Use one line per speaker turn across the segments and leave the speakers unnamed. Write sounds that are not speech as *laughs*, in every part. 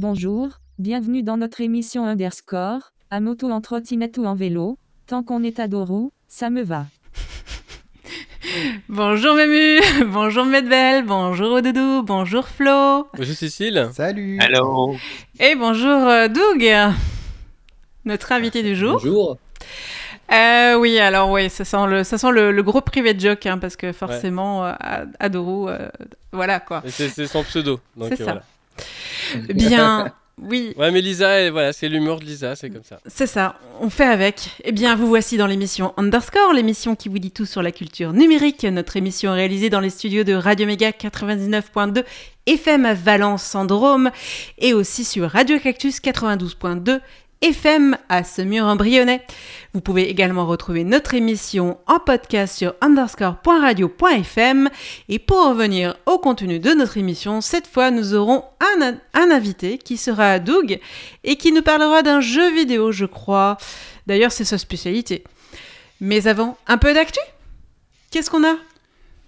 Bonjour, bienvenue dans notre émission Underscore, à moto en trottinette ou en vélo, tant qu'on est à dos roues, ça me va.
Bonjour Mému, *laughs* bonjour Medbel, bonjour Doudou, bonjour Flo.
Bonjour Cécile.
Salut.
Hello.
Et bonjour euh, Doug, notre invité du jour.
Bonjour.
Euh, oui, alors oui, ça sent le, ça sent le, le gros privé de joke, hein, parce que forcément, euh, roues, euh, voilà quoi.
C'est c'est son pseudo.
C'est ça.
voilà.
Bien, *laughs* oui,
Ouais, mais Lisa, voilà, c'est l'humour de Lisa, c'est comme ça.
c'est ça, on fait avec. Eh bien, vous voici dans l'émission Underscore, l'émission qui vous dit tout sur la culture numérique. Notre émission est réalisée dans les studios de Radio Méga 99.2 FM à Valence Syndrome et aussi sur Radio Cactus 92.2 FM à Semur-en-Brionnais. Vous pouvez également retrouver notre émission en podcast sur underscore.radio.fm. Et pour revenir au contenu de notre émission, cette fois nous aurons un, un invité qui sera Doug et qui nous parlera d'un jeu vidéo, je crois. D'ailleurs, c'est sa spécialité. Mais avant, un peu d'actu? Qu'est-ce qu'on a?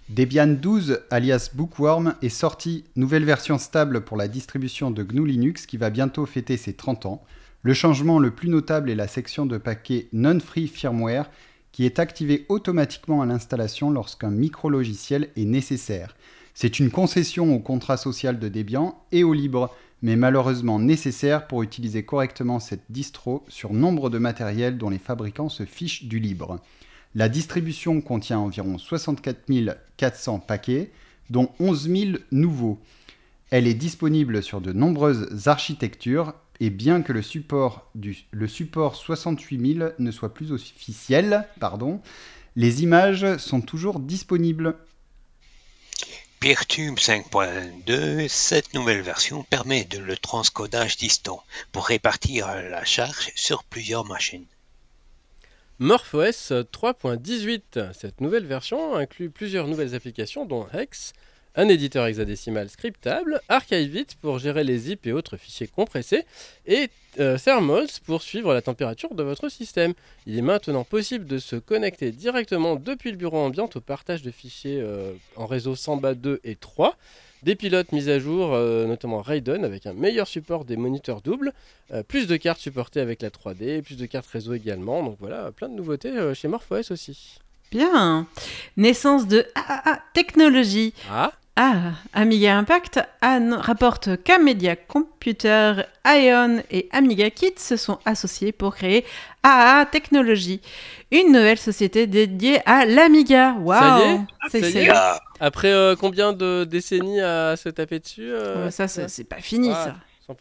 Debian 12, alias Bookworm, est sorti. Nouvelle version stable pour la distribution de GNU Linux qui va bientôt fêter ses 30 ans. Le changement le plus notable est la section de paquets non-free firmware qui est activée automatiquement à l'installation lorsqu'un micro-logiciel est nécessaire. C'est une concession au contrat social de Debian et au libre, mais malheureusement nécessaire pour utiliser correctement cette distro sur nombre de matériels dont les fabricants se fichent du libre. La distribution contient environ 64 400 paquets, dont 11 000 nouveaux. Elle est disponible sur de nombreuses architectures, et bien que le support, du, le support 68 000 ne soit plus officiel, pardon, les images sont toujours disponibles.
PeerTube 5.2, cette nouvelle version permet de le transcodage distant pour répartir la charge sur plusieurs machines.
MorphOS 3.18. Cette nouvelle version inclut plusieurs nouvelles applications, dont Hex, un éditeur hexadécimal scriptable, Archivit pour gérer les zip et autres fichiers compressés, et euh, Thermals pour suivre la température de votre système. Il est maintenant possible de se connecter directement depuis le bureau ambiant au partage de fichiers euh, en réseau Samba 2 et 3. Des pilotes mis à jour, euh, notamment Raiden, avec un meilleur support des moniteurs doubles, euh, plus de cartes supportées avec la 3D, plus de cartes réseau également. Donc voilà, plein de nouveautés euh, chez MorphOS aussi.
Bien. Naissance de AAA Technologies.
Ah
Ah, Amiga Impact Anne rapporte qu'Amedia Computer, Ion et Amiga Kit se sont associés pour créer AAA Technologies, une nouvelle société dédiée à l'Amiga. Waouh
Ça y est
C'est-
Ça y
c'est-
est
Ah,
Après euh, combien de décennies à se taper dessus euh,
ça, c'est pas fini,
Ah.
ça.
Sans.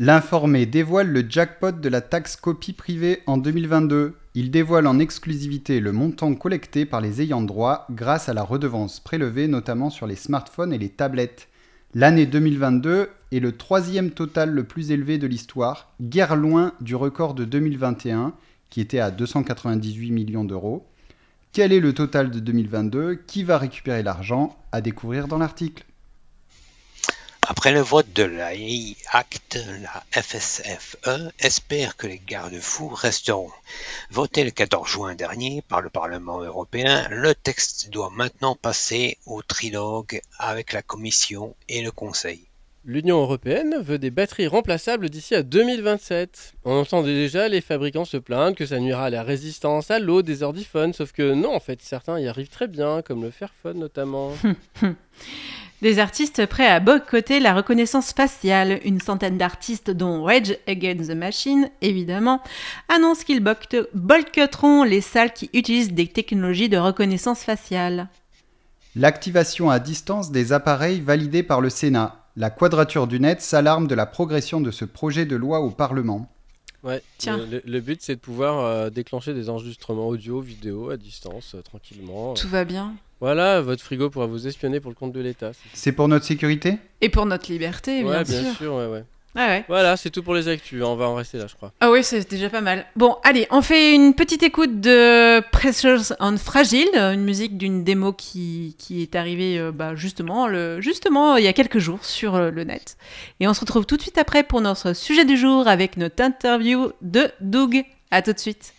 L'informé dévoile le jackpot de la taxe copie privée en 2022. Il dévoile en exclusivité le montant collecté par les ayants droit grâce à la redevance prélevée notamment sur les smartphones et les tablettes. L'année 2022 est le troisième total le plus élevé de l'histoire, guère loin du record de 2021 qui était à 298 millions d'euros. Quel est le total de 2022 Qui va récupérer l'argent? À découvrir dans l'article.
Après le vote de la AI Act, la FSFE espère que les garde-fous resteront. Voté le 14 juin dernier par le Parlement européen, le texte doit maintenant passer au trilogue avec la Commission et le Conseil.
L'Union européenne veut des batteries remplaçables d'ici à 2027. On entend déjà les fabricants se plaindre que ça nuira à la résistance à l'eau des ordiphones, sauf que non, en fait, certains y arrivent très bien, comme le Fairphone notamment. *laughs* *laughs*
Des artistes prêts à boycotter la reconnaissance faciale. Une centaine d'artistes, dont Rage Against the Machine, évidemment, annoncent qu'ils boycott- boycotteront les salles qui utilisent des technologies de reconnaissance faciale.
L'activation à distance des appareils validés par le Sénat. La quadrature du net s'alarme de la progression de ce projet de loi au Parlement.
Ouais,
Tiens.
Le, but c'est de pouvoir euh, déclencher des enregistrements audio, vidéo à distance, euh, tranquillement.
Tout va bien.
Voilà, votre frigo pourra vous espionner pour le compte de l'État.
C'est pour notre sécurité?
Et pour notre liberté,
ouais,
bien, sûr.
ouais, ouais.
Ah ouais.
Voilà, c'est tout pour les actus. On va en rester là, je crois.
Ah oui, c'est déjà pas mal. Bon, allez, on fait une petite écoute de Precious on Fragile, une musique d'une démo qui, qui est arrivée euh, bah, justement, le, justement il y a quelques jours sur euh, le net. Et on se retrouve tout de suite après pour notre sujet du jour avec notre interview de Doug. À tout de suite.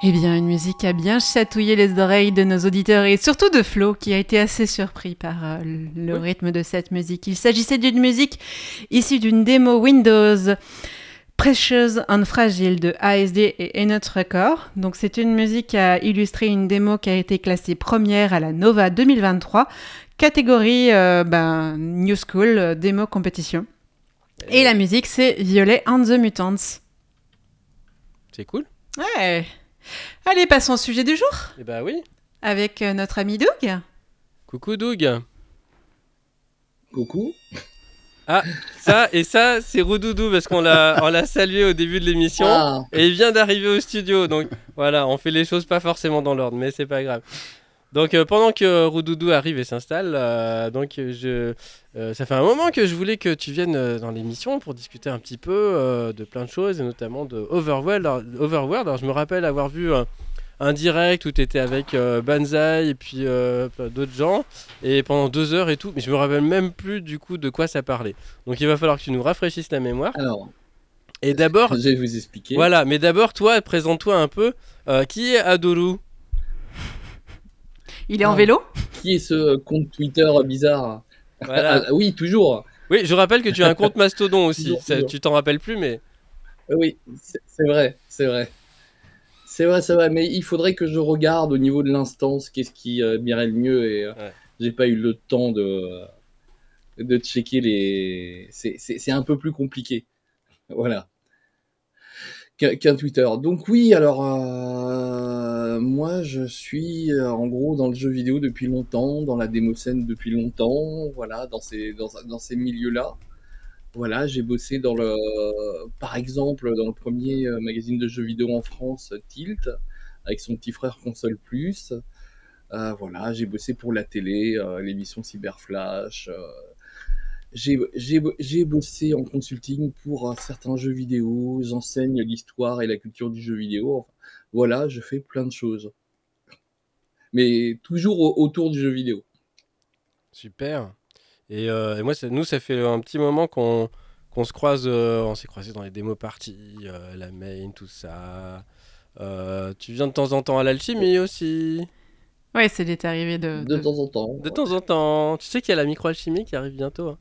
Eh bien, une musique a bien chatouillé les oreilles de nos auditeurs et surtout de Flo, qui a été assez surpris par euh, le
Oui.
rythme de cette musique. Il s'agissait d'une musique issue d'une démo Windows Precious and Fragile de ASD et Enot Record. Donc, c'est une musique qui a illustré une démo qui a été classée première à la Nova 2023, catégorie euh, ben, New School, euh, démo compétition. Et la musique, c'est Violet and the Mutants.
C'est cool.
Ouais. Allez, passons au sujet du jour
Eh bah oui.
avec euh, notre ami Doug.
Coucou Doug.
Coucou.
Ça et ça, c'est Roudoudou parce qu'on l'a, *laughs* on l'a salué au début de l'émission
Ah,
et il vient d'arriver au studio. Donc voilà, on fait les choses pas forcément dans l'ordre, mais c'est pas grave. Donc euh, pendant que Roudoudou arrive et s'installe, euh, donc je, euh, ça fait un moment que je voulais que tu viennes dans l'émission pour discuter un petit peu de plein de choses et notamment de Overworld. Alors, Overworld, alors je me rappelle avoir vu un, un direct où tu étais avec Banzai et puis d'autres gens et pendant deux heures et tout, mais je me rappelle même plus du coup de quoi ça parlait. Donc il va falloir que tu nous rafraîchisses la mémoire.
alors,
Et d'abord,
je vais vous expliquer.
voilà, mais d'abord toi, présente-toi un peu. Qui est Adoru?
Il est en
Ah.
vélo
Qui est ce compte Twitter bizarre?
Voilà.
Ah, Oui, toujours.
Oui, je rappelle que tu as un compte *laughs* Mastodon aussi.
Toujours,
Ça,
toujours.
tu t'en rappelles plus, mais
Ah Oui, c'est vrai, c'est vrai. C'est vrai, c'est vrai, mais il faudrait que je regarde au niveau de l'instance qu'est-ce qui euh, m'irait le mieux et euh,
Ouais.
j'ai pas eu le temps de, de checker les. C'est- C'est c'est un peu plus compliqué. Voilà. Qu'un Twitter. Donc, oui, alors, euh, moi, je suis euh, en gros dans le jeu vidéo depuis longtemps, dans la démo scène depuis longtemps, voilà, dans ces, dans, dans ces milieux-là. Voilà, j'ai bossé dans le, par exemple, dans le premier euh, magazine de jeux vidéo en France, Tilt, avec son petit frère Console Plus. Voilà, j'ai bossé pour la télé, l'émission Cyberflash. Euh, j'ai j'ai bo- j'ai bossé en consulting pour un certain jeu vidéo, j'enseigne l'histoire et la culture du jeu vidéo. Enfin, voilà, je fais plein de choses. Mais toujours au- autour du jeu vidéo.
Super. Et, euh, et moi, nous, ça fait un petit moment qu'on qu'on se croise. euh, on s'est croisés dans les démos parties, euh, la main, tout ça. Euh, tu viens de temps en temps à l'alchimie aussi.
Ouais, c'est l'été arrivé de.
De
de-
temps en temps.
De temps en temps. Tu sais qu'il y a la microalchimie qui arrive bientôt. hein.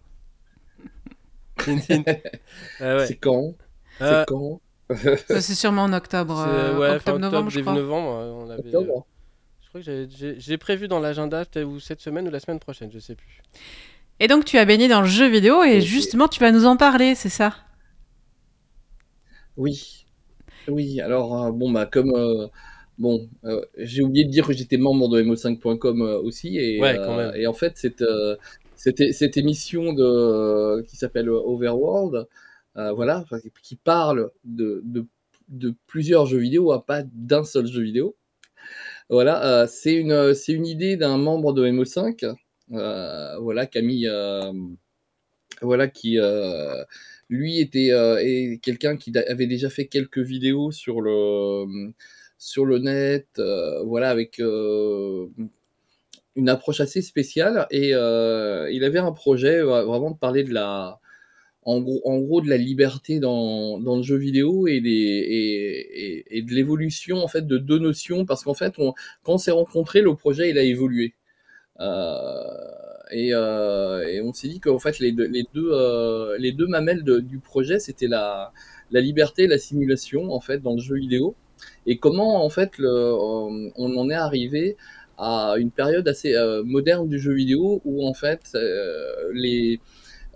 *laughs* Ah ouais.
C'est quand?
Euh,
C'est quand?
Ça, c'est sûrement en octobre.
c'est,
euh,
ouais,
octobre, novembre, je
début
crois.
novembre. euh, on avait, euh,
Octobre
je crois que j'ai- prévu dans l'agenda ou cette semaine ou la semaine prochaine, je sais plus.
Et donc, tu as baigné dans le jeu vidéo et justement, tu vas nous en parler, c'est ça?
Oui. Oui, alors, euh, bon, bah, comme. euh, bon, euh, j'ai oublié de dire que j'étais membre de mo5.com euh, aussi. Et,
Ouais, quand
euh,
même.
et en fait, euh, cette, émission qui s'appelle Overworld, euh, voilà, qui parle de, plusieurs jeux vidéo, hein, pas d'un seul jeu vidéo. Voilà, euh, c'est une, une idée d'un membre de MO5, euh, voilà, Camille, voilà, qui lui était quelqu'un qui avait déjà fait quelques vidéos sur le sur le net, voilà, avec une approche assez spéciale et euh, il avait un projet euh, vraiment de parler de la en gros, en gros de la liberté dans, dans le jeu vidéo et, des, et, et, de l'évolution en fait de deux notions parce qu'en fait on, quand on s'est rencontrés le projet il a évolué. Euh, et, on s'est dit qu'en fait les deux, les deux, les deux mamelles du projet c'était la, la liberté la simulation en fait dans le jeu vidéo. Et comment en fait on en est arrivé à une période assez euh, moderne du jeu vidéo où en fait euh, les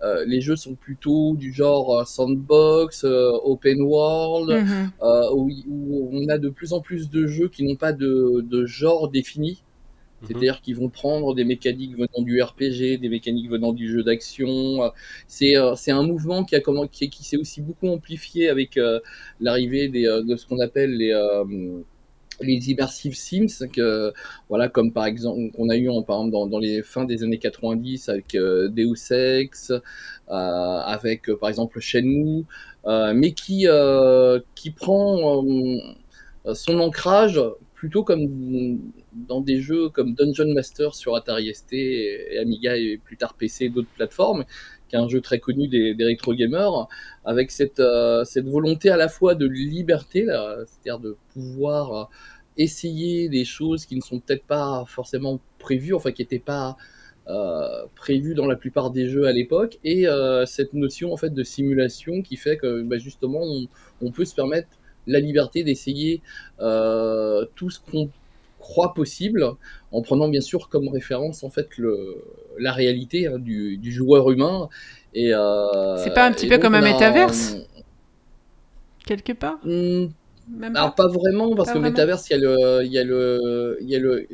euh, les jeux sont plutôt du genre euh, sandbox, euh, open world,
Mhm.
euh, où, où on a de plus en plus de jeux qui n'ont pas de, de genre défini.
Mhm.
C'est-à-dire qu'ils vont prendre des mécaniques venant du RPG, des mécaniques venant du jeu d'action. C'est c'est un mouvement qui, a comment, qui, qui s'est aussi beaucoup amplifié avec euh, l'arrivée de ce qu'on appelle les, euh, les immersive sims, que, voilà, comme par exemple qu'on a eu en, par exemple dans, les fins des années 90 avec euh, Deus Ex, euh, avec euh, par exemple Shenmue, mais qui, qui prend son ancrage plutôt comme dans des jeux comme Dungeon Master sur Atari ST et, et Amiga et plus tard PC et d'autres plateformes, qui est un jeu très connu des, des rétro gamers, avec cette, euh, cette volonté à la fois de liberté, c'est-à-dire de pouvoir euh, essayer des choses qui ne sont peut-être pas forcément prévues, enfin qui n'étaient pas euh, prévues dans la plupart des jeux à l'époque, et cette notion en fait de simulation qui fait que bah, justement on, peut se permettre la liberté d'essayer tout ce qu'on croit possible, en prenant bien sûr comme référence en fait le, la réalité hein, du, du joueur humain. Et euh,
C'est pas un petit
et
peu comme un métaverse Quelque part
Hmm,
Même
alors
pas
pas vraiment parce
Pas
que
vraiment.
métaverse il y a le il y a le il y a le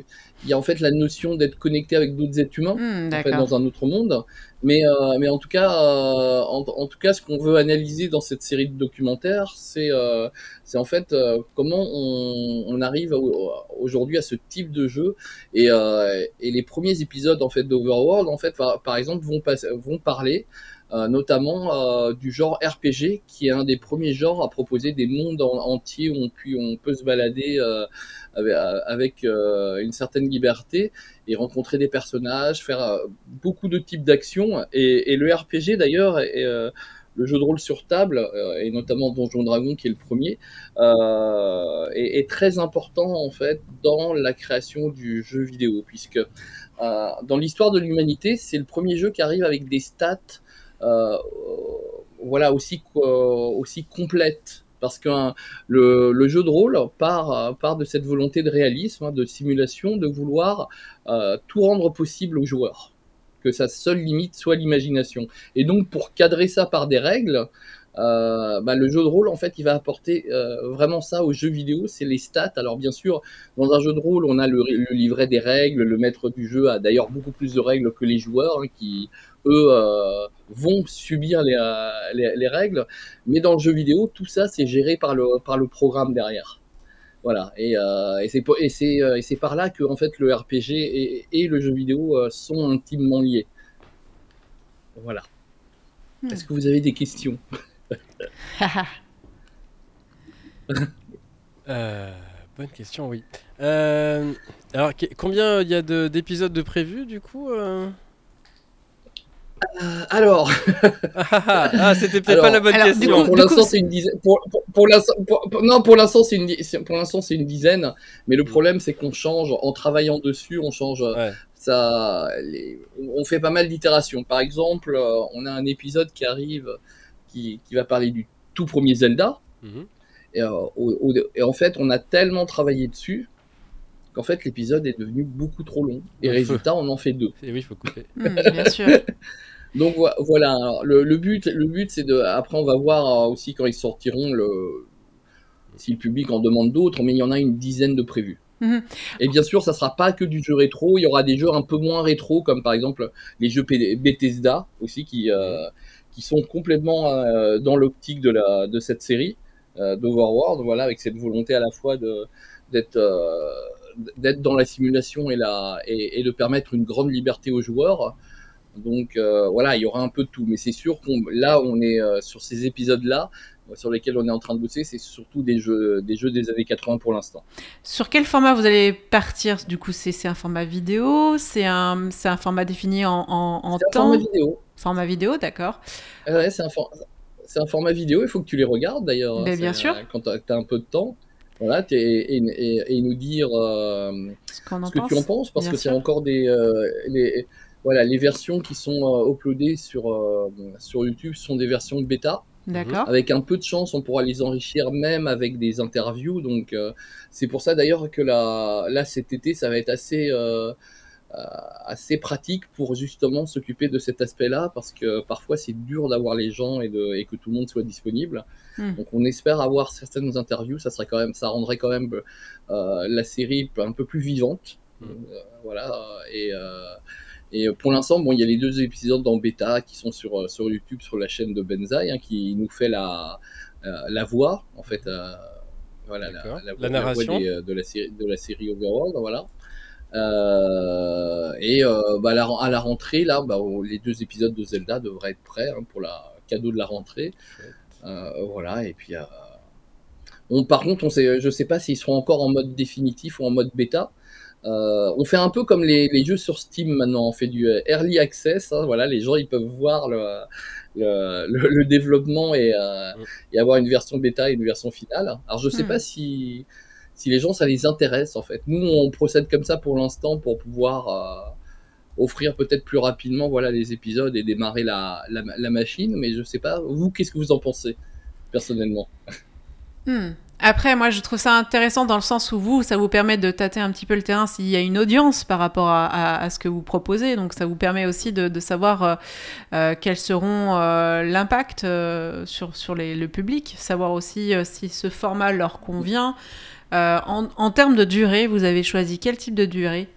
il y a en fait la notion d'être connecté avec d'autres êtres humains
Hmm,
en fait, dans un autre monde. Mais, euh, mais en, tout cas, euh, en, en tout cas, ce qu'on veut analyser dans cette série de documentaires, c'est euh, c'est en fait euh, comment on, on arrive au- aujourd'hui à ce type de jeu. Et, euh, et les premiers épisodes en fait d'Overworld, en fait, par, par exemple, vont, pas- vont parler notamment euh, du genre RPG, qui est un des premiers genres à proposer des mondes en- entiers où on, on peut se balader euh, avec, euh, une certaine liberté et rencontrer des personnages, faire euh, beaucoup de types d'actions. Et, le RPG d'ailleurs, euh, le jeu de rôle sur table, euh, et notamment Donjon Dragon qui est le premier, euh, est, très important en fait dans la création du jeu vidéo, puisque euh, dans l'histoire de l'humanité, c'est le premier jeu qui arrive avec des stats euh, voilà, aussi, co- aussi complètes. Parce que hein, le, le jeu de rôle part, part de cette volonté de réalisme, hein, de simulation, de vouloir euh, tout rendre possible aux joueurs. Que sa seule limite soit l'imagination. Et donc, pour cadrer ça par des règles, euh, bah, le jeu de rôle, en fait, il va apporter euh, vraiment ça aux jeux vidéo, c'est les stats. Alors, bien sûr, dans un jeu de rôle, on a le, le livret des règles, le maître du jeu a d'ailleurs beaucoup plus de règles que les joueurs, hein, qui, eux, euh, vont subir les, les, les règles. Mais dans le jeu vidéo, tout ça, c'est géré par le, par le programme derrière. Voilà, et, et c'est po- et c'est et c'est par là que en fait le RPG et, et le jeu vidéo sont intimement liés. Voilà.
Hmm.
Est-ce que vous avez des questions? *laughs*
Euh, bonne question, oui. Euh, alors, combien il y a de- d'épisodes de prévus du coup euh
Euh, Alors,
Ah, ah, c'était peut-être pas la bonne
alors, du
question.
coup-
pour l'instant c'est une dizaine. Pour, pour, pour l'instant, pour- pour- non, pour l'instant c'est une, pour l'instant c'est une dizaine. Mais le
Mm.
problème c'est qu'on change en travaillant dessus, on change.
Ouais.
Ça, les- on fait pas mal d'itérations. Par exemple, euh, on a un épisode qui arrive qui, qui va parler du tout premier Zelda.
Mhm.
Et, euh, au- au- et en fait, on a tellement travaillé dessus qu'en fait l'épisode est devenu beaucoup trop long. Et résultat, on en fait deux.
Et oui, il faut couper.
Hmm, bien sûr. *laughs*
Donc vo- voilà, Alors, le, le but, le but c'est de. Après, on va voir euh, aussi quand ils sortiront le. Si le public en demande d'autres, mais il y en a une dizaine de prévus.
Mhm.
Et bien sûr, ça sera pas que du jeu rétro. Il y aura des jeux un peu moins rétro, comme par exemple les jeux P- Bethesda aussi, qui euh, sont complètement euh, dans l'optique de de cette série euh, d'Overworld. Voilà, avec cette volonté à la fois euh, d'être dans la simulation et la et, de permettre une grande liberté aux joueurs. Donc voilà, il y aura un peu de tout, mais c'est sûr qu'on là on est sur ces épisodes-là euh, sur lesquels on est en train de bosser, c'est surtout des jeux des jeux des années 80 pour l'instant.
Sur quel format vous allez partir? Du coup, c'est un format vidéo C'est un, un format défini en, en, en
C'est un
temps?
format vidéo.
Format vidéo, d'accord.
Ah ouais, c'est un, for- c'est un format vidéo, il faut que tu les regardes d'ailleurs.
Ben, bien sûr.
euh, Quand tu as, un peu de temps. Voilà, et, et, et nous dire euh,
Ce
que
pense.
tu en penses, parce
Bien
que c'est encore des. euh, les, voilà, les versions qui sont euh, uploadées sur, euh, sur YouTube sont des versions bêta.
D'accord.
Avec un peu de chance, on pourra les enrichir même avec des interviews. Donc, euh, c'est pour ça d'ailleurs que là, là, cet été, ça va être assez, euh, euh, assez pratique pour justement s'occuper de cet aspect-là, parce que parfois c'est dur d'avoir les gens et, de, et que tout le monde soit disponible.
Hmm.
Donc, on espère avoir certaines interviews. Ça serait quand même, ça rendrait quand même euh, la série un peu plus vivante.
Hmm.
Euh, voilà. Et euh, et pour l'instant, bon, il y a les deux épisodes en bêta qui sont sur, euh, sur YouTube, sur la chaîne de Benzaï, hein, qui nous fait la, euh, la voix, en fait, euh, voilà, la, voix
narration.
des, euh, de, la série, de la série Overworld, voilà. Euh, et euh, bah, la- à la rentrée, là, bah, on- les deux épisodes de Zelda devraient être prêts hein, pour la cadeau de la rentrée. Euh, voilà, et puis. euh, on, par contre, on sait, je sais pas s'ils seront encore en mode définitif ou en mode bêta. Euh, on fait un peu comme les, les jeux sur Steam maintenant, on fait du euh, early access. hein, voilà, les gens ils peuvent voir le, le, le- le développement et, euh,
Mm.
et avoir une version bêta et une version finale. Alors je sais
Mm.
pas si, si les gens ça les intéresse en fait. Nous on procède comme ça pour l'instant pour pouvoir euh, offrir peut-être plus rapidement voilà les épisodes et démarrer la, la, la machine. Mais je sais pas, vous qu'est-ce que vous en pensez personnellement?
Hmm. Après, moi, je trouve ça intéressant dans le sens où vous, ça vous permet de tâter un petit peu le terrain s'il y a une audience par rapport à, à- à ce que vous proposez. Donc, ça vous permet aussi de, de savoir euh, euh, quels seront euh, l'impact euh, sur, sur les- le public, savoir aussi si ce format leur convient. En, en termes de durée, vous avez choisi quel type de durée?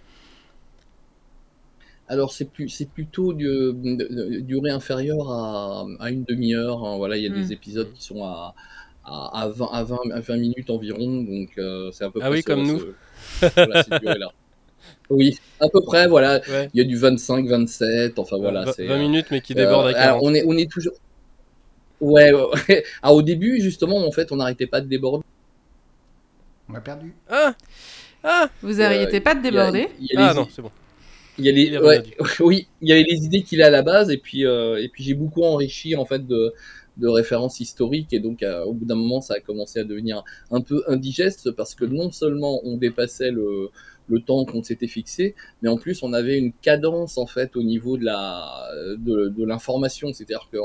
Alors c'est plus c'est plutôt du, de- de- durée inférieure à, à une demi-heure. hein. Voilà, il y a des épisodes qui sont à, à, à 20, à, 20, à 20 minutes environ, donc euh, c'est à peu
Ah
près
oui, comme nous.
ce- voilà, cette durée-là. *laughs* Oui, à peu près, voilà.
Ouais.
Il y a du 25, 27, enfin voilà.
Vingt-
c'est,
20
euh,
minutes, mais qui déborde à
euh,
40.
alors, on est on est toujours. Ouais, ouais, ouais. *laughs* Alors, au début, justement, en fait, on n'arrêtait pas de déborder.
On a perdu.
Ah Ah
Vous n'arrêtez
Euh,
pas de
il y a-
déborder
il y a
Ah
les-
non, c'est bon.
Il y a
Il
les, ouais,
revenu. *laughs*
oui, il y avait les idées qu'il a à la base et puis euh, et puis j'ai beaucoup enrichi en fait de, de références historiques et donc euh, au bout d'un moment ça a commencé à devenir un peu indigeste parce que non seulement on dépassait le temps qu'on s'était fixé, mais en plus on avait une cadence en fait au niveau de la de, de l'information, c'est-à-dire que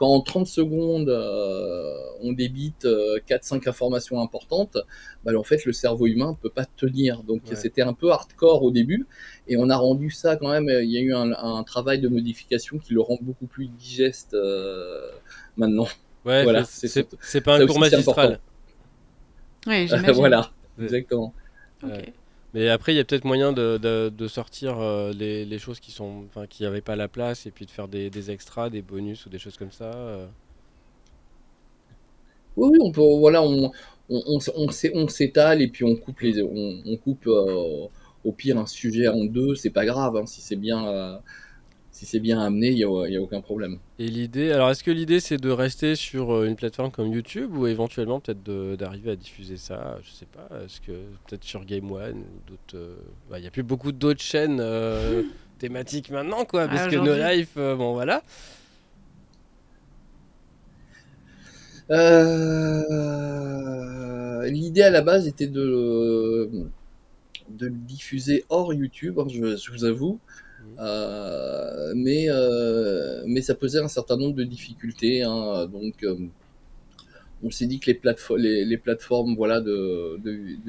quand en 30 secondes euh, on débite 4-5 informations importantes, bah, en fait le cerveau humain peut pas tenir. Donc
Ouais.
c'était un peu hardcore au début, et on a rendu ça quand même. Il y a eu un, un travail de modification qui le rend beaucoup plus digeste euh, maintenant.
Ouais,
Voilà,
c'est- pas un cours magistral.
Oui, *laughs* j'imagine.
voilà,
Ouais.
exactement.
Ok.
Mais après, il y a peut-être moyen de, de- sortir euh, les, les choses qui sont, qui n'avaient pas la place et puis de faire des, des extras, des bonus ou des choses comme ça. euh.
Oui, on peut. Voilà, on on, on, on s'é- on s'étale et puis on coupe les, on coupe euh, au pire un sujet en deux. C'est pas grave hein, si c'est bien. Euh, si c'est bien amené, il n'y a, y a aucun problème.
Et l'idée, alors est-ce que l'idée c'est de rester sur euh, une plateforme comme YouTube ou éventuellement peut-être d'arriver à diffuser ça, je sais pas, est-ce que peut-être sur Game One ou d'autres. euh, bah, Il n'y a plus beaucoup d'autres chaînes euh, *laughs* thématiques maintenant quoi,
Ah,
parce que No. Life, euh, bon voilà.
Euh, L'idée à la base était de, de le diffuser hors YouTube, hein, je, je vous avoue. Euh, mais, euh, mais ça posait un certain nombre de difficultés. hein. donc, euh, on s'est dit que les, platefo- les, les plateformes voilà, de,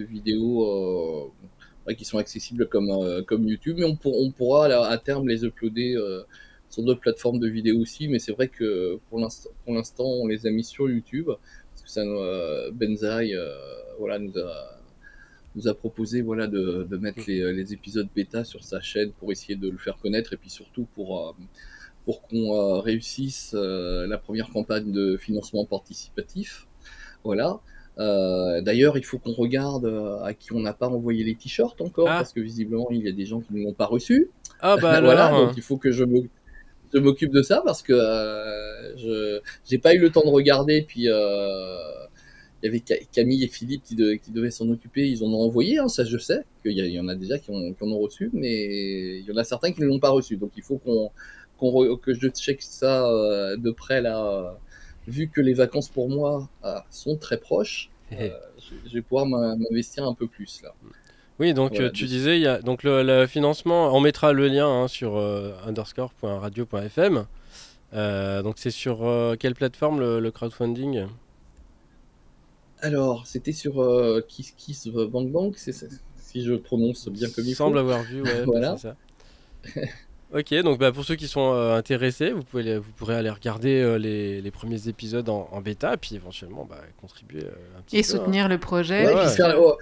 vidéos qui sont accessibles comme, comme YouTube, mais on, pour- on pourra à, terme les uploader sur d'autres plateformes de vidéos aussi. Mais c'est vrai que pour l'instant, on les a mis sur YouTube parce que ça, Benzaï voilà, nous a nous a proposé voilà, de, de mettre les, les épisodes bêta sur sa chaîne pour essayer de le faire connaître et puis surtout pour, euh, pour qu'on euh, réussisse euh, la première campagne de financement participatif. Voilà. Euh, D'ailleurs, il faut qu'on regarde euh, à qui on n'a pas envoyé les t-shirts encore,
Ah.
parce que visiblement, il y a des gens qui ne l'ont pas reçu.
Ah bah *laughs*
voilà, donc il faut que je me- je m'occupe de ça parce que euh, je j'ai pas eu le temps de regarder. Puis euh, il y avait Ca- Camille et Philippe qui, de- qui devaient s'en occuper. Ils en ont envoyé, hein, ça je sais. qu'il y, en a déjà qui, ont, qui en ont reçu, mais il y en a certains qui ne l'ont pas reçu. Donc il faut qu'on que je check ça euh, de près là. euh, Vu que les vacances pour moi euh, sont très proches, euh, je, je vais pouvoir m'in- m'investir un peu plus là.
Oui, donc
Voilà,
tu disais, il y a donc le, le financement, on mettra le lien hein, sur euh, underscore.radio.fm. Donc c'est sur quelle plateforme le, le crowdfunding?
Alors, c'était sur euh, Kiss Kiss Bank Bank, c'est ça, si je prononce bien comme il
Semble
faut.
avoir vu, ouais, *laughs*
Voilà.
c'est ça. ok, donc bah, pour ceux qui sont euh, intéressés, vous, pouvez vous pourrez aller regarder euh, les, les premiers épisodes en, en bêta, puis éventuellement bah, contribuer euh, un petit
Et
peu. hein.
soutenir le projet.
Ouais,
Ouais,
puis
ouais.
faire- oh.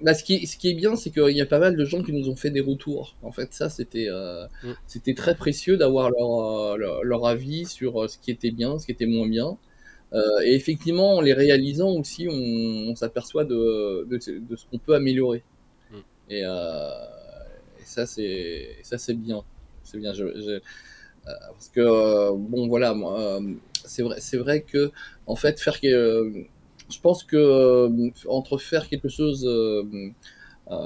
Bah, ce, qui est, ce qui est bien, c'est qu'il y a pas mal de gens qui nous ont fait des retours. En fait, ça, c'était euh,
Mm.
c'était très précieux d'avoir leur, euh, leur, leur avis sur euh, ce qui était bien, ce qui était moins bien. Euh, et effectivement, en les réalisant aussi, on, on s'aperçoit de, de, ce- de ce qu'on peut améliorer.
Mm.
Et, euh, et ça, c'est ça, c'est bien. C'est bien. Je, je- euh, parce que bon, voilà, c'est vrai, c'est vrai que en fait, faire je pense que entre faire quelque chose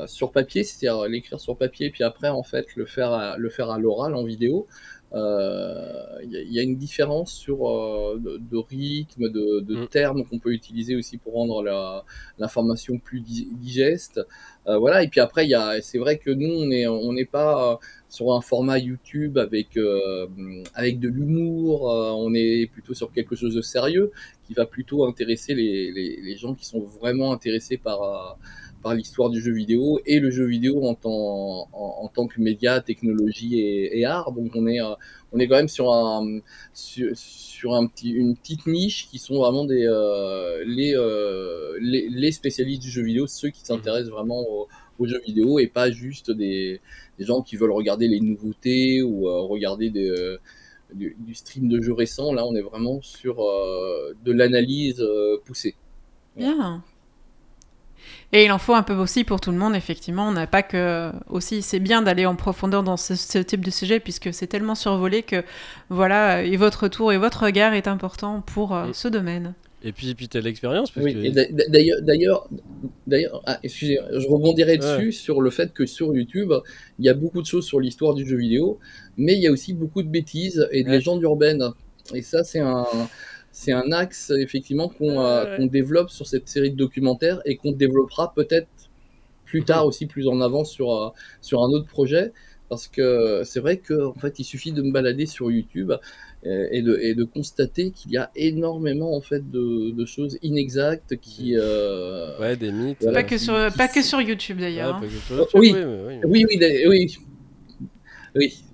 sur papier, c'est-à-dire l'écrire sur papier, puis après en fait le faire à, le faire à l'oral en vidéo, euh, il y, a- il y a une différence sur euh, de, de rythme, de, de
Mm.
termes qu'on peut utiliser aussi pour rendre la- l'information plus di- digeste. Euh, voilà. Et puis après, il y a, c'est vrai que nous, on n'est on n'est pas euh, sur un format YouTube avec euh, avec de l'humour. euh, on est plutôt sur quelque chose de sérieux qui va plutôt intéresser les, les, les gens qui sont vraiment intéressés par euh, par l'histoire du jeu vidéo et le jeu vidéo en tant, en, en tant que média, technologie et, et art. Donc on est, euh, on est quand même sur, un, sur, sur un petit, une petite niche qui sont vraiment des, euh, les, euh, les, les spécialistes du jeu vidéo, ceux qui s'intéressent vraiment au, aux jeux vidéo et pas juste des, des gens qui veulent regarder les nouveautés ou euh, regarder des, euh, du, du stream de jeux récents. Là, on est vraiment sur euh, de l'analyse euh, poussée.
Bien. Et il en faut un peu aussi pour tout le monde, effectivement. On n'a pas que. Aussi, c'est bien d'aller en profondeur dans ce, ce type de sujet, puisque c'est tellement survolé que, voilà, et votre retour et votre regard est important pour euh, ce domaine.
Et puis, puis tu as l'expérience,
Oui,
que...
et d'ailleurs, d'ailleurs, d'ailleurs, ah, excusez, je rebondirai
Ouais.
dessus sur le fait que sur YouTube, il y a beaucoup de choses sur l'histoire du jeu vidéo, mais il y a aussi beaucoup de bêtises et de
Ouais.
légendes urbaines. Et ça, c'est un, c'est un axe effectivement qu'on euh, qu'on développe sur cette série de documentaires et qu'on développera peut-être plus tard aussi, plus en avant sur, euh, sur un autre projet. Parce que c'est vrai qu'en fait, il suffit de me balader sur YouTube euh, et de, et de constater qu'il y a énormément en fait de, de choses inexactes qui. euh,
Ouais, des mythes.
Voilà.
Pas, que sur, pas que sur YouTube, d'ailleurs. Hein.
Oui.
oui, mais oui.
Oui, oui, d'a- oui. Oui.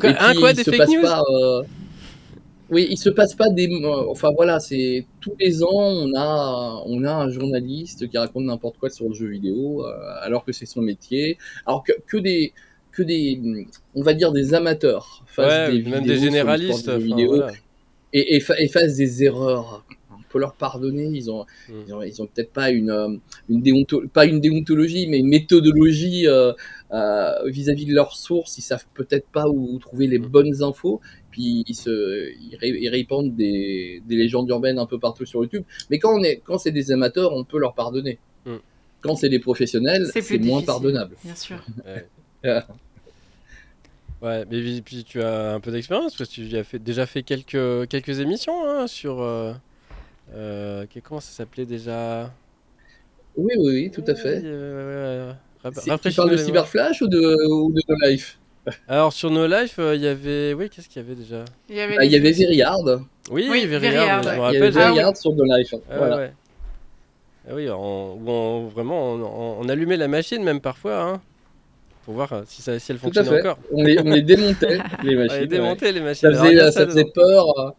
Quoi, des fake news
pas, euh, Oui, il se passe pas des. Enfin voilà, c'est tous les ans on a on a un journaliste qui raconte n'importe quoi sur le jeu vidéo, euh, alors que c'est son métier. Alors que, que des que des on va dire des amateurs fassent
Ouais,
des
même
vidéos
des généralistes. enfin,
vidéo
voilà.
et, et, fa- et fassent des erreurs peut leur pardonner. Ils ont, ils ont, ils ont peut-être pas une, une déonto- pas une déontologie, mais une méthodologie euh, euh, vis-à-vis de leurs sources. Ils savent peut-être pas où trouver les
Mm.
bonnes infos. Puis ils se, ils, ré- ils répandent des, des légendes urbaines un peu partout sur YouTube. Mais quand on est, quand c'est des amateurs, on peut leur pardonner.
Mm.
Quand c'est des professionnels,
C'est
moins pardonnable.
Bien sûr. *laughs*
Ouais. Ouais, mais puis- puis tu as un peu d'expérience parce que tu as fait, déjà fait quelques, quelques émissions hein, sur. euh, euh, comment ça s'appelait déjà?
Oui, oui, oui, tout à fait.
Euh,
Tu parles de. Cyberflash ou de, ou de No Life?
Alors sur No Life, euh, il y avait. Oui, qu'est-ce qu'il y avait déjà?
Il y avait,
Bah, Il avait Veryard.
Oui,
Oui,
Veryard,
Veryard,
je me
Il y
rappelle.
avait
j'avais-
Veryard sur No Life.
Ah,
voilà.
ouais. Ah oui, on, on- vraiment, on, on- on allumait la machine même parfois, hein, pour voir euh, si, ça, si elle fonctionnait encore.
On les, on les démontait, *laughs* les
On
machines.
allait
ouais.
démonter les
Ça
machines. Il
faisait, ça faisait
dedans.
peur.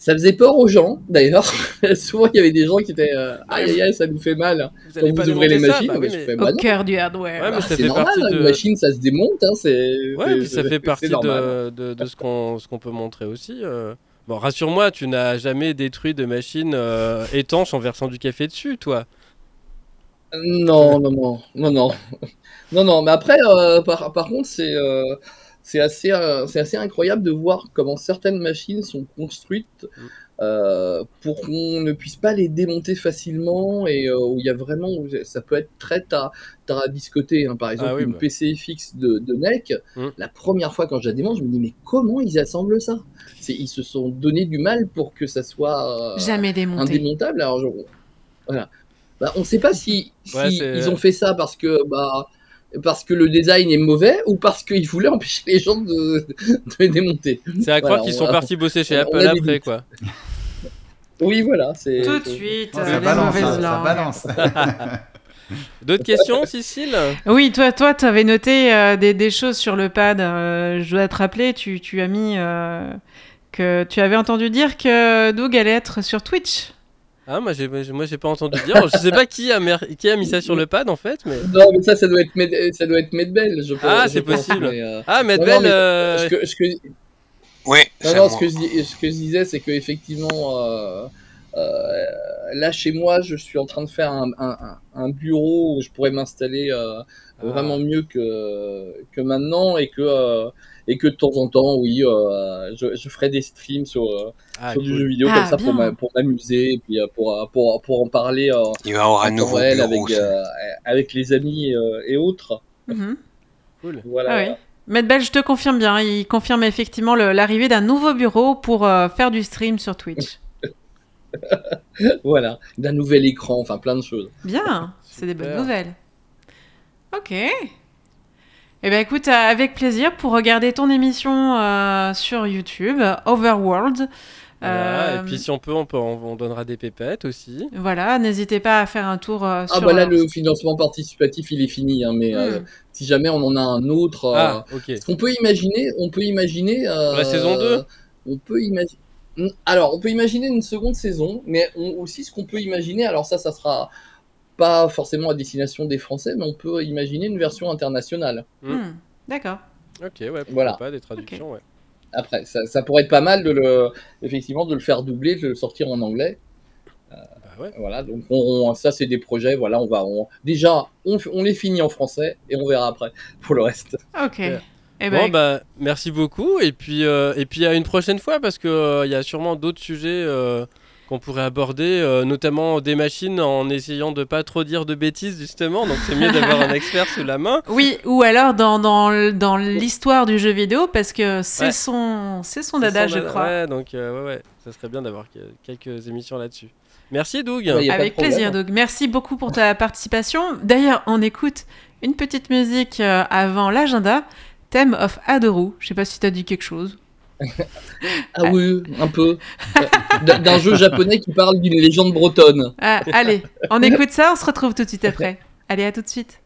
Ça faisait peur aux gens, d'ailleurs. *laughs* Souvent, il y avait des gens qui étaient euh, aïe aïe aïe, ça nous fait mal.
Vous
Quand
allez
vous
pas
ouvrez les
ça
machines,
Bah oui, mais-
fais,
Au
bah non,
cœur du hardware.
Ouais, mais ça
c'est
fait
normal,
partie
hein,
de-
une machine, ça se démonte. Hein, c'est,
Ouais,
c'est-
puis ça fait partie de, de, de ce qu'on ce qu'on peut montrer aussi. euh. Bon, rassure-moi, tu n'as jamais détruit de machine euh, étanche en versant du café dessus, toi.
Non, non, non, non, non, non, non. Mais après, euh, par, par contre, c'est euh, c'est assez, euh, c'est assez incroyable de voir comment certaines machines sont construites euh, pour qu'on ne puisse pas les démonter facilement et euh, où il y a vraiment, ça peut être très ta- tarabiscoté. Hein. Par exemple,
Ah oui,
une
bah.
PCFX de, de NEC,
Mm.
la première fois quand je la démonte, je me dis mais comment ils assemblent ça? C'est ils se sont donné du mal pour que ça soit euh,
Jamais démonté.
indémontable. Alors, je- voilà. Bah, on ne sait pas si, si
Ouais, c'est-
ils ont fait ça parce que bah parce que le design est mauvais ou parce qu'ils voulaient empêcher les gens de, de les démonter.
C'est à croire
Voilà,
qu'ils
on
sont
va-
partis bosser chez Apple après,
doutes.
quoi.
Oui, voilà. C'est
Tout de suite, euh,
ça
les
balance,
mauvaises *laughs*
ça
langues.
balance.
D'autres questions, Cécile?
Oui, toi, toi, tu avais noté euh, des, des choses sur le pad. euh, je dois te rappeler, tu, tu as mis euh, que tu avais entendu dire que Doug allait être sur Twitch.
Ah, moi, j'ai moi, j'ai pas entendu dire. Je sais pas qui a, mer- qui a mis ça sur le pad, en fait, mais...
Non, mais ça, ça doit être Med- ça doit être Medbel, je pense.
Ah,
je
c'est
pense,
possible.
mais, euh,
Ah,
non,
Medbel,
mais
euh,
ce que, ce que,
Oui,
Non,
c'est
non,
moi.
ce que, je, ce que je disais, c'est que effectivement, euh, euh, là chez moi, je suis en train de faire un, un- un- un bureau où je pourrais m'installer euh,
Ah.
vraiment mieux que, que maintenant et que, euh, et que de temps en temps, oui, euh, je, je ferai des streams sur, euh,
ah,
sur du jeu vidéo
Ah,
comme ça pour
bien.
m'a- pour m'amuser et puis euh, pour, pour, pour en parler euh,
Il va y avoir un nouveau
avec, euh, avec les amis euh, et autres.
Mhm.
cool.
Voilà.
Ah oui. Medbel, je te confirme bien, il confirme effectivement le- l'arrivée d'un nouveau bureau pour euh, faire du stream sur Twitch. *laughs*
voilà. D'un nouvel écran, enfin plein de choses.
Bien, c'est des bonnes nouvelles. Ok. Eh bien écoute, euh, avec plaisir pour regarder ton émission euh, sur YouTube, Overworld.
Voilà,
Euh,
Et puis si on peut, on, peut on, on donnera des pépettes aussi.
Voilà, n'hésitez pas à faire un tour euh,
Ah
sur...
bah là, le financement participatif, il est fini, hein, mais euh,
Hmm.
si jamais on en a un autre, euh,
Ah, ok.
ce qu'on peut imaginer, on peut imaginer euh,
La saison 2?
On peut imaginer. Alors, on peut imaginer une seconde saison, mais on- aussi ce qu'on peut imaginer, alors ça, ça sera pas forcément à destination des Français, mais on peut imaginer une version internationale.
hmm, D'accord.
Ok, ouais,
Voilà.
pas, des traductions, ouais.
Après, ça, ça pourrait être pas mal de le, effectivement, de le faire doubler, de le sortir en anglais.
Bah ouais.
Voilà, donc on, on- ça c'est des projets. Voilà, on va, on- déjà, on, on les finit en français et on verra après *laughs* pour le reste.
Ok.
Super.
Eh ben,
Bon, bah, merci beaucoup. Et puis, euh, et puis à une prochaine fois, parce qu'il il y a sûrement d'autres sujets euh, qu'on pourrait aborder, euh, notamment des machines, en essayant de pas trop dire de bêtises, justement. Donc, c'est mieux d'avoir un expert sous la main.
Oui, ou alors dans, dans, dans l'histoire du jeu vidéo, parce que c'est
Ouais.
son, c'est son dada,
son
je
dada.
crois.
Ouais, donc, euh, ouais, ouais, ça serait bien d'avoir que- quelques émissions là-dessus. Merci, Doug.
Ouais,
Avec plaisir, donc merci beaucoup pour ta participation. D'ailleurs, on écoute une petite musique euh, avant l'agenda, Theme of Adoru. Je sais pas si t'as dit quelque chose.
Ah oui, un peu. D'un jeu japonais qui parle d'une légende bretonne.
Ah, allez, on écoute ça, on se retrouve tout de suite après. Allez, à tout de suite.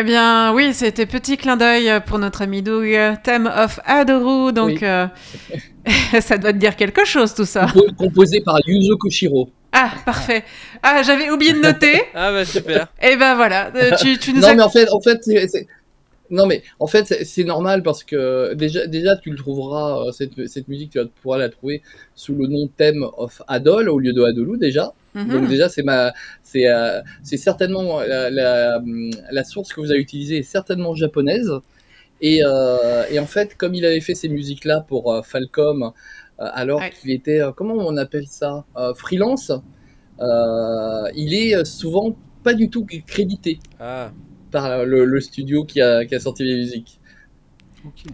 Eh bien, oui, c'était petit clin d'œil pour notre ami Doug, Theme of Adoru, donc
Oui.
euh, *laughs* ça doit te dire quelque chose tout ça.
Compo- Composé par Yuzo Koshiro.
Ah, parfait. Ah, j'avais oublié de noter. *laughs*
Ah bah super. *laughs*
Et ben voilà, euh, tu, tu nous
Non,
as...
mais en fait, en fait, c'est- non, mais en fait, c'est- normal parce que déjà, déjà, tu le trouveras euh, cette, cette musique, tu vas pouvoir la trouver sous le nom Theme of Adol au lieu de Adolu déjà.
Mhm.
Donc déjà, c'est ma, c'est, euh, c'est certainement la, la, la source que vous avez utilisée est certainement japonaise. Et, euh, et en fait, comme il avait fait ces musiques-là pour euh, Falcom, euh, alors
Ouais.
qu'il était, euh, comment on appelle ça, Euh, freelance, euh, il est souvent pas du tout crédité
Ah,
par le, le studio qui a, qui a sorti les musiques.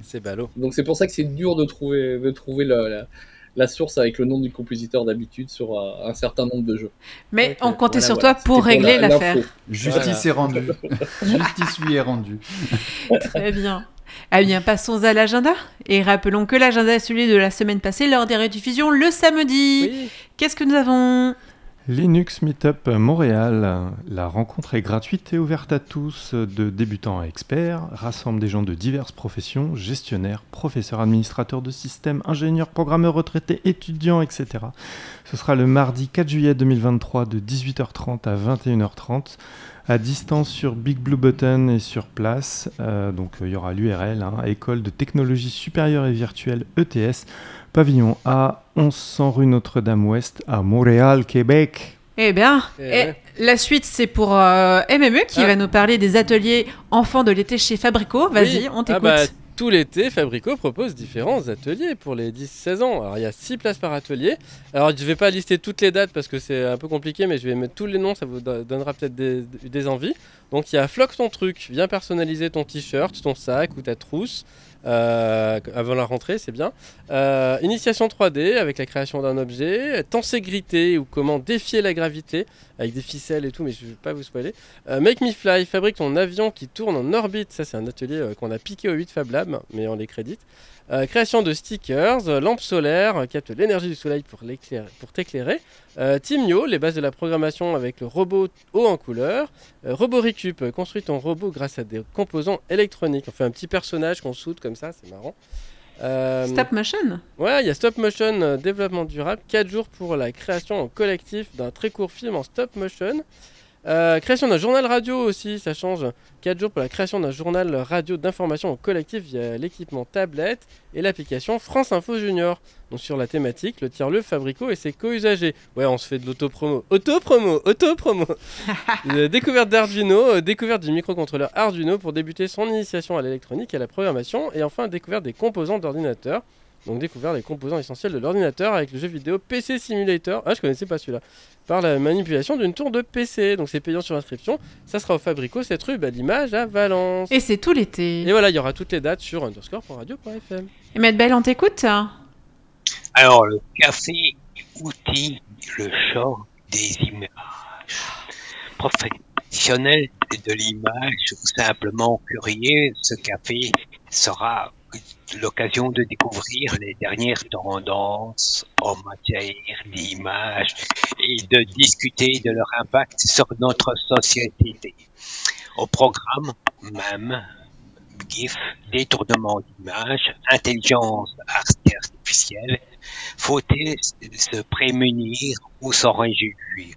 c'est ballot.
Donc c'est pour ça que c'est dur de trouver, de trouver la, la source avec le nom du compositeur d'habitude sur euh, un certain nombre de jeux.
Mais on comptait
Voilà,
sur
voilà.
toi pour régler
la-
l'affaire.
Justice est rendue. *laughs* Justice lui est rendue.
Très bien. Eh bien, passons à l'agenda. Et rappelons que l'agenda est celui de la semaine passée lors des rediffusions le samedi.
Oui.
Qu'est-ce que nous avons?
Linux Meetup Montréal. La rencontre est gratuite et ouverte à tous, de débutants à experts, rassemble des gens de diverses professions, gestionnaires, professeurs, administrateurs de systèmes, ingénieurs, programmeurs retraités, étudiants, etc. Ce sera le mardi 4 juillet 2023 de 18h30 à 21h30 à distance sur Big Blue Button et sur place. Euh, donc euh, il y aura l'URL, hein, École de technologie supérieure et virtuelle ETS, pavillon A, 1100 rue Notre-Dame-Ouest à Montréal, Québec.
Eh bien,
Eh
et
ouais.
la suite, c'est pour euh, MME qui
Ah.
va nous parler des ateliers enfants de l'été chez Fabrico. Vas-y,
Oui.
on
Ah
t'écoute.
bah, tout l'été, Fabrico propose différents ateliers pour les 10-16 ans. Alors il y a 6 places par atelier. Alors je vais pas lister toutes les dates parce que c'est un peu compliqué, mais je vais mettre tous les noms, ça vous do- donnera peut-être des, des envies. Donc il y a Flock ton truc, viens personnaliser ton t-shirt, ton sac ou ta trousse. Euh, avant la rentrée, c'est bien. Euh, initiation 3D avec la création d'un objet. Tenségrité ou comment défier la gravité avec des ficelles et tout, mais je ne vais pas vous spoiler. Euh, Make Me Fly, fabrique ton avion qui tourne en orbite. Ça, c'est un atelier qu'on a piqué au 8 Fab Lab, mais on les crédite. Euh, création de stickers, euh, lampes solaires, euh, capte l'énergie du soleil pour, l'éclairer- pour t'éclairer. Timio, les bases de la programmation avec le robot haut en couleur. Roborecup, euh, construit ton robot grâce à des composants électroniques. On fait un petit personnage qu'on soude comme ça, c'est marrant.
Stop motion.
Ouais, il y a Stop Motion Développement Durable, 4 jours pour la création en collectif d'un très court film en stop motion. Euh, création d'un journal radio aussi, ça change. 4 jours pour la création d'un journal radio d'information en collectif via l'équipement tablette et l'application France Info Junior. Donc sur la thématique, le tiers-le Fabrico et ses co-usagers. Ouais, on se fait de l'auto-promo. Auto-promo, auto-promo *laughs* Découverte d'Arduino, euh, découverte du microcontrôleur Arduino pour débuter son initiation à l'électronique et à la programmation. Et enfin, découverte des composants d'ordinateur. Donc découvert les composants essentiels de l'ordinateur avec le jeu vidéo PC Simulator. Ah, je connaissais pas celui-là. Par la manipulation d'une tour de PC. Donc c'est payant sur inscription. Ça sera au Fabrico, cette rue, bah, l'image à Valence.
Et c'est tout l'été.
Et voilà, il y aura toutes les dates sur underscore.radio.fm.
Et Maître Belle, on t'écoute
Alors, le café outil le champ des images. Professionnel de l'image ou simplement curieux, ce café sera l'occasion de découvrir les dernières tendances en matière d'image et de discuter de leur impact sur notre société. Au programme même, GIF, détournement d'image, intelligence artificielle, faut-il se prémunir ou s'en réjouir?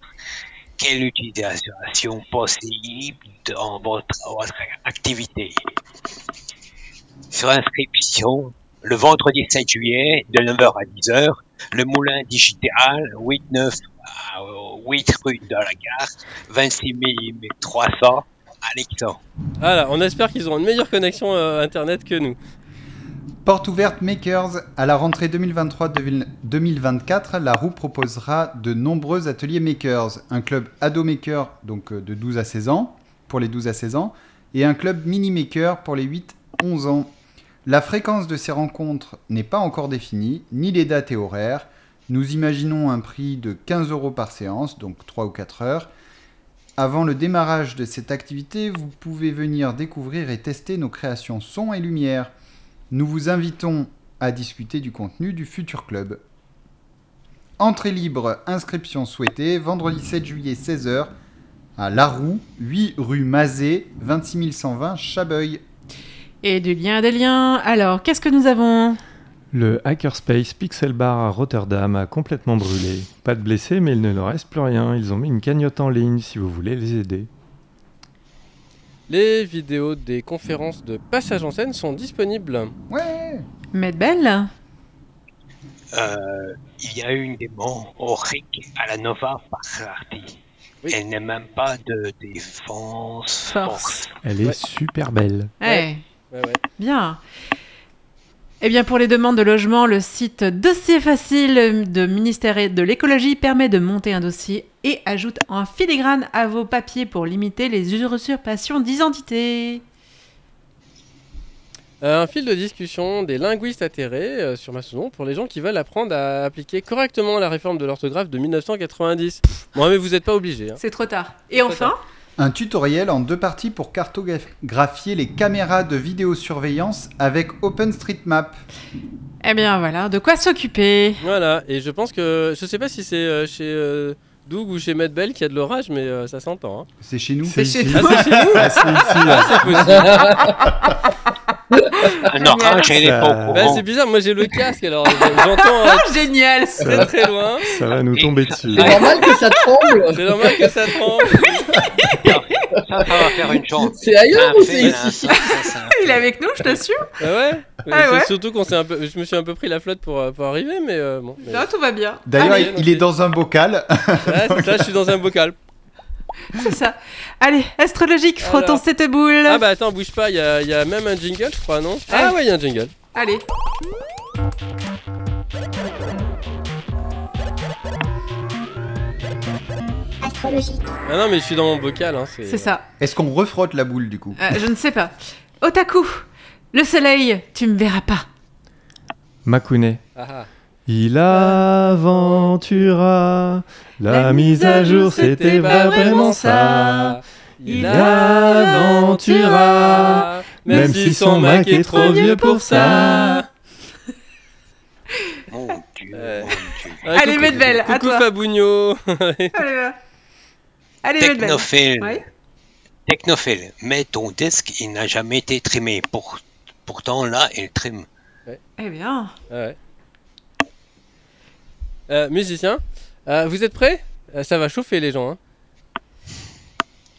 Quelle utilisation possible dans votre, votre activité? Sur inscription, le vendredi 7 juillet, de 9h à 10h, le Moulin Digital, 8-9 à 8 rue de la Gare, 26 300, Alexandre.
Voilà, on espère qu'ils auront une meilleure connexion euh, internet que nous.
Porte ouverte Makers. À la rentrée 2023-2024, la roue proposera de nombreux ateliers Makers. Un club Ado Maker, donc euh, de 12 à 16 ans, pour les 12 à 16 ans, et un club Mini Maker pour les 8-11 ans. La fréquence de ces rencontres n'est pas encore définie, ni les dates et horaires. Nous imaginons un prix de 15 euros par séance, donc 3 ou 4 heures. Avant le démarrage de cette activité, vous pouvez venir découvrir et tester nos créations son et lumière. Nous vous invitons à discuter du contenu du futur club. Entrée libre, inscription souhaitée, vendredi 7 juillet 16h à Laroux, 8 rue Mazet, 26 120 Chabeuil.
Et du lien des liens. Alors, qu'est-ce que nous avons?
Le Hackerspace Pixel Bar à Rotterdam a complètement brûlé. Pas de blessés, mais il ne leur reste plus rien. Ils ont mis une cagnotte en ligne si vous voulez les aider.
Les vidéos des conférences de passage en scène sont disponibles.
Ouais
Medbel
Euh, il y a eu une démon horrique à la Nova Party.
Oui.
Elle n'est même pas de défense
Force.
force.
Elle est
Ouais.
super belle.
Ouais.
Ouais, ouais.
Bien. Eh bien, pour les demandes de logement, le site Dossier Facile de ministère de l'écologie permet de monter un dossier et ajoute un filigrane à vos papiers pour limiter les usurpations d'identité.
Euh, un fil de discussion des linguistes atterrés euh, sur Mastodon pour les gens qui veulent apprendre à appliquer correctement la réforme de l'orthographe de 1990. Bon, mais vous n'êtes pas obligés. hein.
C'est trop tard. Et enfin,
Un tutoriel en deux parties pour cartographier les caméras de vidéosurveillance avec OpenStreetMap.
eh bien voilà, de quoi s'occuper.
Voilà, et je pense que. Je sais pas si c'est euh, chez euh, Doug ou chez Medbel qu'il y a de l'orage, mais euh, ça s'entend. hein.
C'est chez nous
C'est
chez.
Ah, chez nous
Ah, c'est ici, là. *laughs*
Un orage, elle est pas
Bah,
courant.
c'est bizarre, moi j'ai le casque alors euh, j'entends euh,
Ah, *laughs* génial
très très loin.
Ça va nous tomber dessus.
C'est normal que ça tremble.
C'est normal que ça tremble.
Ça, ça va faire une chance.
C'est ailleurs ou c'est ici
ça, *laughs*
Il est avec nous, je t'assure.
Ah ouais,
Ah
C'est
ouais
Surtout qu'on s'est un peu. Je me suis un peu pris la flotte pour, euh, pour arriver, mais euh, bon. mais-
Non, tout va bien.
D'ailleurs, il il est dans un bocal.
Ouais, c'est ça, je suis dans un bocal. *laughs*
c'est ça. Allez, astrologique, frottons
Alors.
cette boule.
Ah bah attends, bouge pas, il y a, il y a même un jingle, je crois, non? Ah
Allez.
ouais, il y a un jingle.
Allez.
Astrologie.
Ah non, mais je suis dans mon bocal. Hein,
C'est ça.
Est-ce qu'on refrotte la boule du coup?
Euh, je ne sais pas. Otaku, le soleil, tu me verras pas.
Makune.
Ah, ah.
Il aventura. La, mise à jour, c'était pas vraiment ça.
Il
aventura, même si son Mac est trop vieux pour ça.
Mon Dieu,
Euh.
mon Dieu.
Allez,
coucou-
Medbel, à
Coucou
toi.
Fabugno.
Allez, *laughs* va. Allez, Medbel.
Technophile.
Ouais.
Technophile, mais ton disque, il n'a jamais été trimé. Pour... Pourtant, là, il trime.
Eh bien.
Ouais. Euh, musicien, euh, vous êtes prêts? Euh, Ça va chauffer les gens. Hein.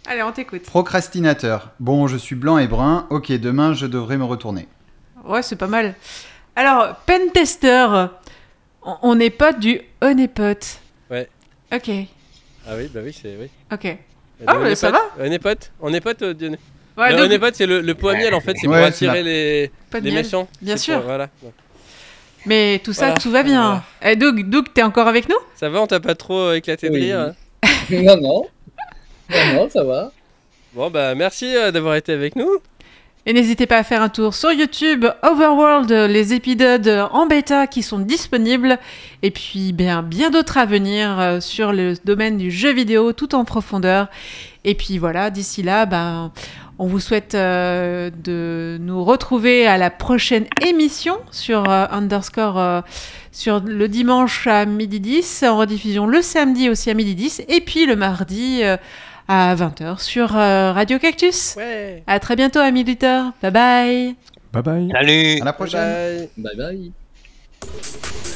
Allez, on t'écoute.
Procrastinateur. Bon, je suis blanc et brun. Ok, demain, je devrais me retourner.
Ouais, c'est pas mal. Alors, Pentester, on- on est pote du on est pote.
Ouais.
Ok,
Ah oui, bah oui, c'est oui.
ok. Ah,
on
mais
est
ça
potes. On est potes. On est potes. euh, Dionne.
Ouais,
le
donc,
on est potes, c'est le, le pot à miel en fait, c'est
Ouais,
pour attirer les,
pas
les méchants.
Bien sûr.
pour- voilà.
Mais tout ça,
Voilà.
tout va bien. Eh, Doug, Doug, t'es encore avec nous?
Ça va, on t'a pas trop euh, éclaté de
Oui.
rire hein? *laughs*
Non, non. Non, non, ça va.
Bon bah merci euh, d'avoir été avec nous.
Et n'hésitez pas à faire un tour sur YouTube, Overworld, les épisodes en bêta qui sont disponibles, et puis bien, bien d'autres à venir euh, sur le domaine du jeu vidéo tout en profondeur. Et puis voilà, d'ici là, ben, on vous souhaite euh, de nous retrouver à la prochaine émission sur euh, Underscore euh, sur le dimanche à midi 10, en rediffusion le samedi aussi à midi 10, et puis le mardi euh, à 20h sur euh, Radio Cactus.
Ouais.
À très bientôt, amis auditeurs. Bye bye.
Bye bye.
Salut
À la prochaine.
Bye.
Bye bye.